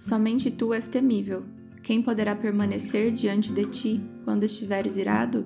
Somente tu és temível. Quem poderá permanecer diante de ti quando estiveres irado?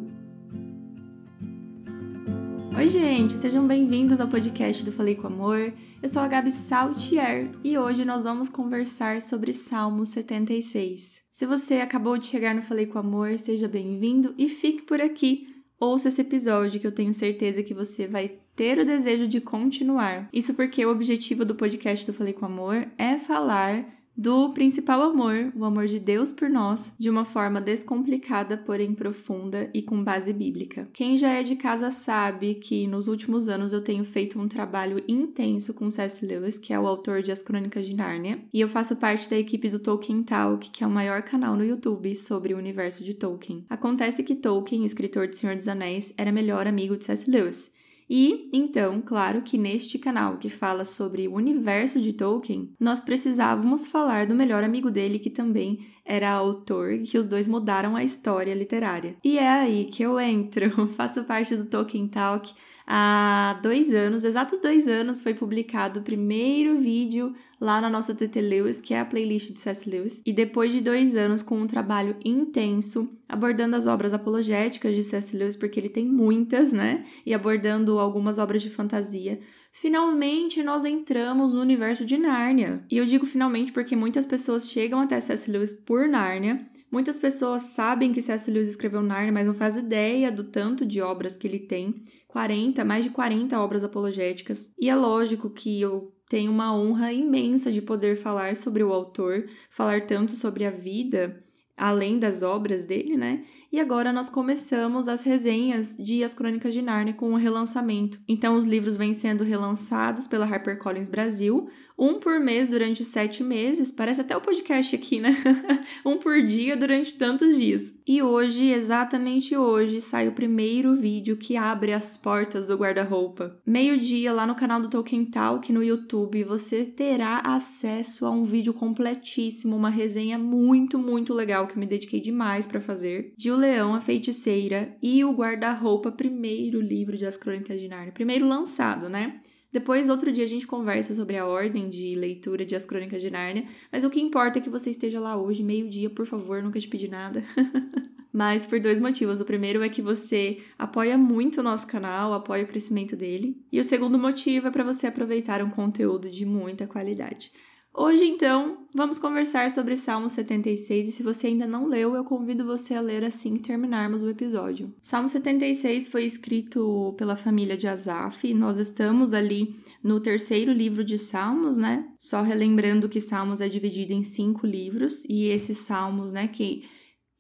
Oi, gente, sejam bem-vindos ao podcast do Falei com Amor. Eu sou a Gabi Saltier e hoje nós vamos conversar sobre Salmo 76. Se você acabou de chegar no Falei com Amor, seja bem-vindo e fique por aqui. Ouça esse episódio que eu tenho certeza que você vai ter o desejo de continuar. Isso porque o objetivo do podcast do Falei com Amor é falar do principal amor, o amor de Deus por nós, de uma forma descomplicada, porém profunda e com base bíblica. Quem já é de casa sabe que nos últimos anos eu tenho feito um trabalho intenso com C.S. Lewis, que é o autor de As Crônicas de Nárnia, e eu faço parte da equipe do Tolkien Talk, que é o maior canal no YouTube sobre o universo de Tolkien. Acontece que Tolkien, escritor de Senhor dos Anéis, era melhor amigo de C.S. Lewis. E então, claro que neste canal que fala sobre o universo de Tolkien, nós precisávamos falar do melhor amigo dele que também era autor, que os dois mudaram a história literária. E é aí que eu entro, faço parte do Tolkien Talk há dois anos, exatos dois anos, foi publicado o primeiro vídeo lá na nossa TT Lewis, que é a playlist de C.S. Lewis, e depois de dois anos com um trabalho intenso, abordando as obras apologéticas de C.S. Lewis, porque ele tem muitas, né? E abordando algumas obras de fantasia, finalmente nós entramos no universo de Nárnia. E eu digo finalmente porque muitas pessoas chegam até C.S. Lewis por Nárnia, Muitas pessoas sabem que C.S. Lewis escreveu Nárnia, mas não faz ideia do tanto de obras que ele tem. 40, mais de 40 obras apologéticas. E é lógico que eu tenho uma honra imensa de poder falar sobre o autor, falar tanto sobre a vida além das obras dele, né? E agora nós começamos as resenhas de As Crônicas de Nárnia com o relançamento. Então os livros vêm sendo relançados pela HarperCollins Brasil, um por mês durante sete meses. Parece até o podcast aqui, né? um por dia durante tantos dias. E hoje, exatamente hoje, sai o primeiro vídeo que abre as portas do guarda-roupa. Meio-dia, lá no canal do Tolkien Talk no YouTube, você terá acesso a um vídeo completíssimo, uma resenha muito, muito legal que me dediquei demais para fazer, de O Leão, a Feiticeira e o Guarda-roupa, primeiro livro de As Crônicas de Nárnia. Primeiro lançado, né? Depois, outro dia, a gente conversa sobre a ordem de leitura de As Crônicas de Nárnia, mas o que importa é que você esteja lá hoje, meio-dia, por favor, nunca te pedi nada. mas por dois motivos. O primeiro é que você apoia muito o nosso canal, apoia o crescimento dele. E o segundo motivo é para você aproveitar um conteúdo de muita qualidade. Hoje, então, vamos conversar sobre Salmo 76 e se você ainda não leu, eu convido você a ler assim que terminarmos o episódio. Salmo 76 foi escrito pela família de Asaf nós estamos ali no terceiro livro de Salmos, né? Só relembrando que Salmos é dividido em cinco livros e esses salmos, né, que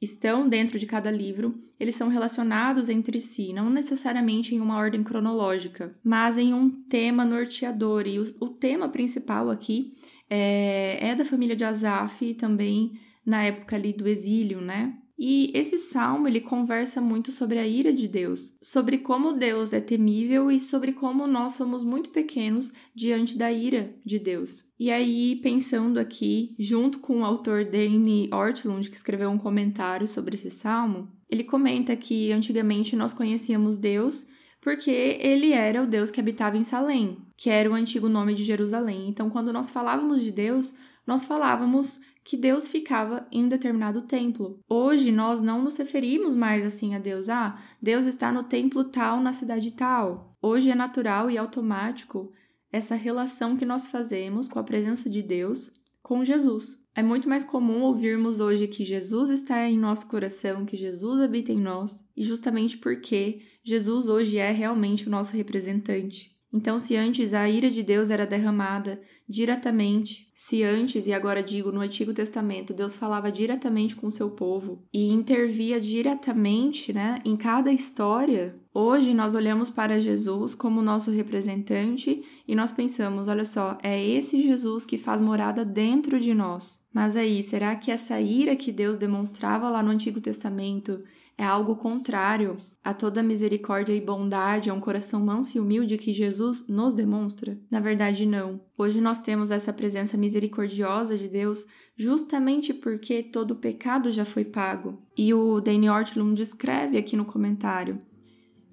estão dentro de cada livro, eles são relacionados entre si, não necessariamente em uma ordem cronológica, mas em um tema norteador. E o, o tema principal aqui é, é da família de Asaf também na época ali do exílio, né? E esse salmo ele conversa muito sobre a ira de Deus, sobre como Deus é temível e sobre como nós somos muito pequenos diante da ira de Deus. E aí, pensando aqui, junto com o autor Danny Ortlund, que escreveu um comentário sobre esse salmo, ele comenta que antigamente nós conhecíamos Deus porque ele era o Deus que habitava em Salém, que era o antigo nome de Jerusalém. Então, quando nós falávamos de Deus, nós falávamos que Deus ficava em um determinado templo. Hoje nós não nos referimos mais assim a Deus. Ah, Deus está no templo tal, na cidade tal. Hoje é natural e automático essa relação que nós fazemos com a presença de Deus com Jesus. É muito mais comum ouvirmos hoje que Jesus está em nosso coração, que Jesus habita em nós, e justamente porque Jesus hoje é realmente o nosso representante. Então, se antes a ira de Deus era derramada diretamente, se antes, e agora digo no Antigo Testamento, Deus falava diretamente com o seu povo e intervia diretamente né, em cada história, hoje nós olhamos para Jesus como nosso representante e nós pensamos: olha só, é esse Jesus que faz morada dentro de nós. Mas aí, será que essa ira que Deus demonstrava lá no Antigo Testamento é algo contrário a toda misericórdia e bondade, a um coração manso e humilde que Jesus nos demonstra? Na verdade, não. Hoje nós temos essa presença misericordiosa de Deus justamente porque todo o pecado já foi pago. E o Danny Ortlund descreve aqui no comentário: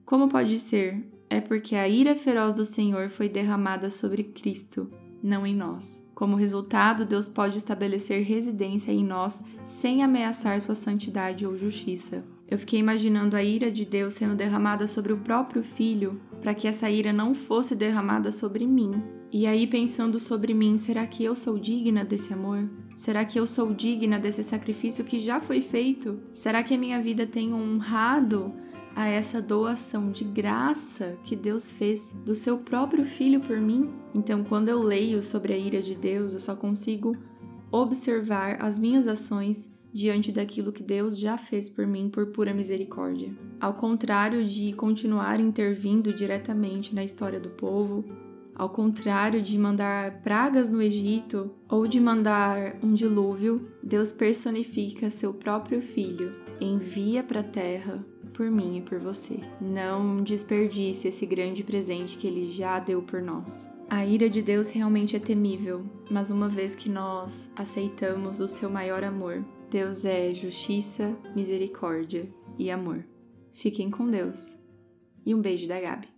Como pode ser? É porque a ira feroz do Senhor foi derramada sobre Cristo, não em nós. Como resultado, Deus pode estabelecer residência em nós sem ameaçar sua santidade ou justiça. Eu fiquei imaginando a ira de Deus sendo derramada sobre o próprio filho, para que essa ira não fosse derramada sobre mim. E aí, pensando sobre mim, será que eu sou digna desse amor? Será que eu sou digna desse sacrifício que já foi feito? Será que a minha vida tem honrado a essa doação de graça que Deus fez do seu próprio filho por mim? Então, quando eu leio sobre a ira de Deus, eu só consigo observar as minhas ações diante daquilo que Deus já fez por mim por pura misericórdia. Ao contrário de continuar intervindo diretamente na história do povo, ao contrário de mandar pragas no Egito ou de mandar um dilúvio, Deus personifica seu próprio filho, envia para a terra por mim e por você. Não desperdice esse grande presente que ele já deu por nós. A ira de Deus realmente é temível, mas uma vez que nós aceitamos o seu maior amor, Deus é justiça, misericórdia e amor. Fiquem com Deus. E um beijo da Gabi.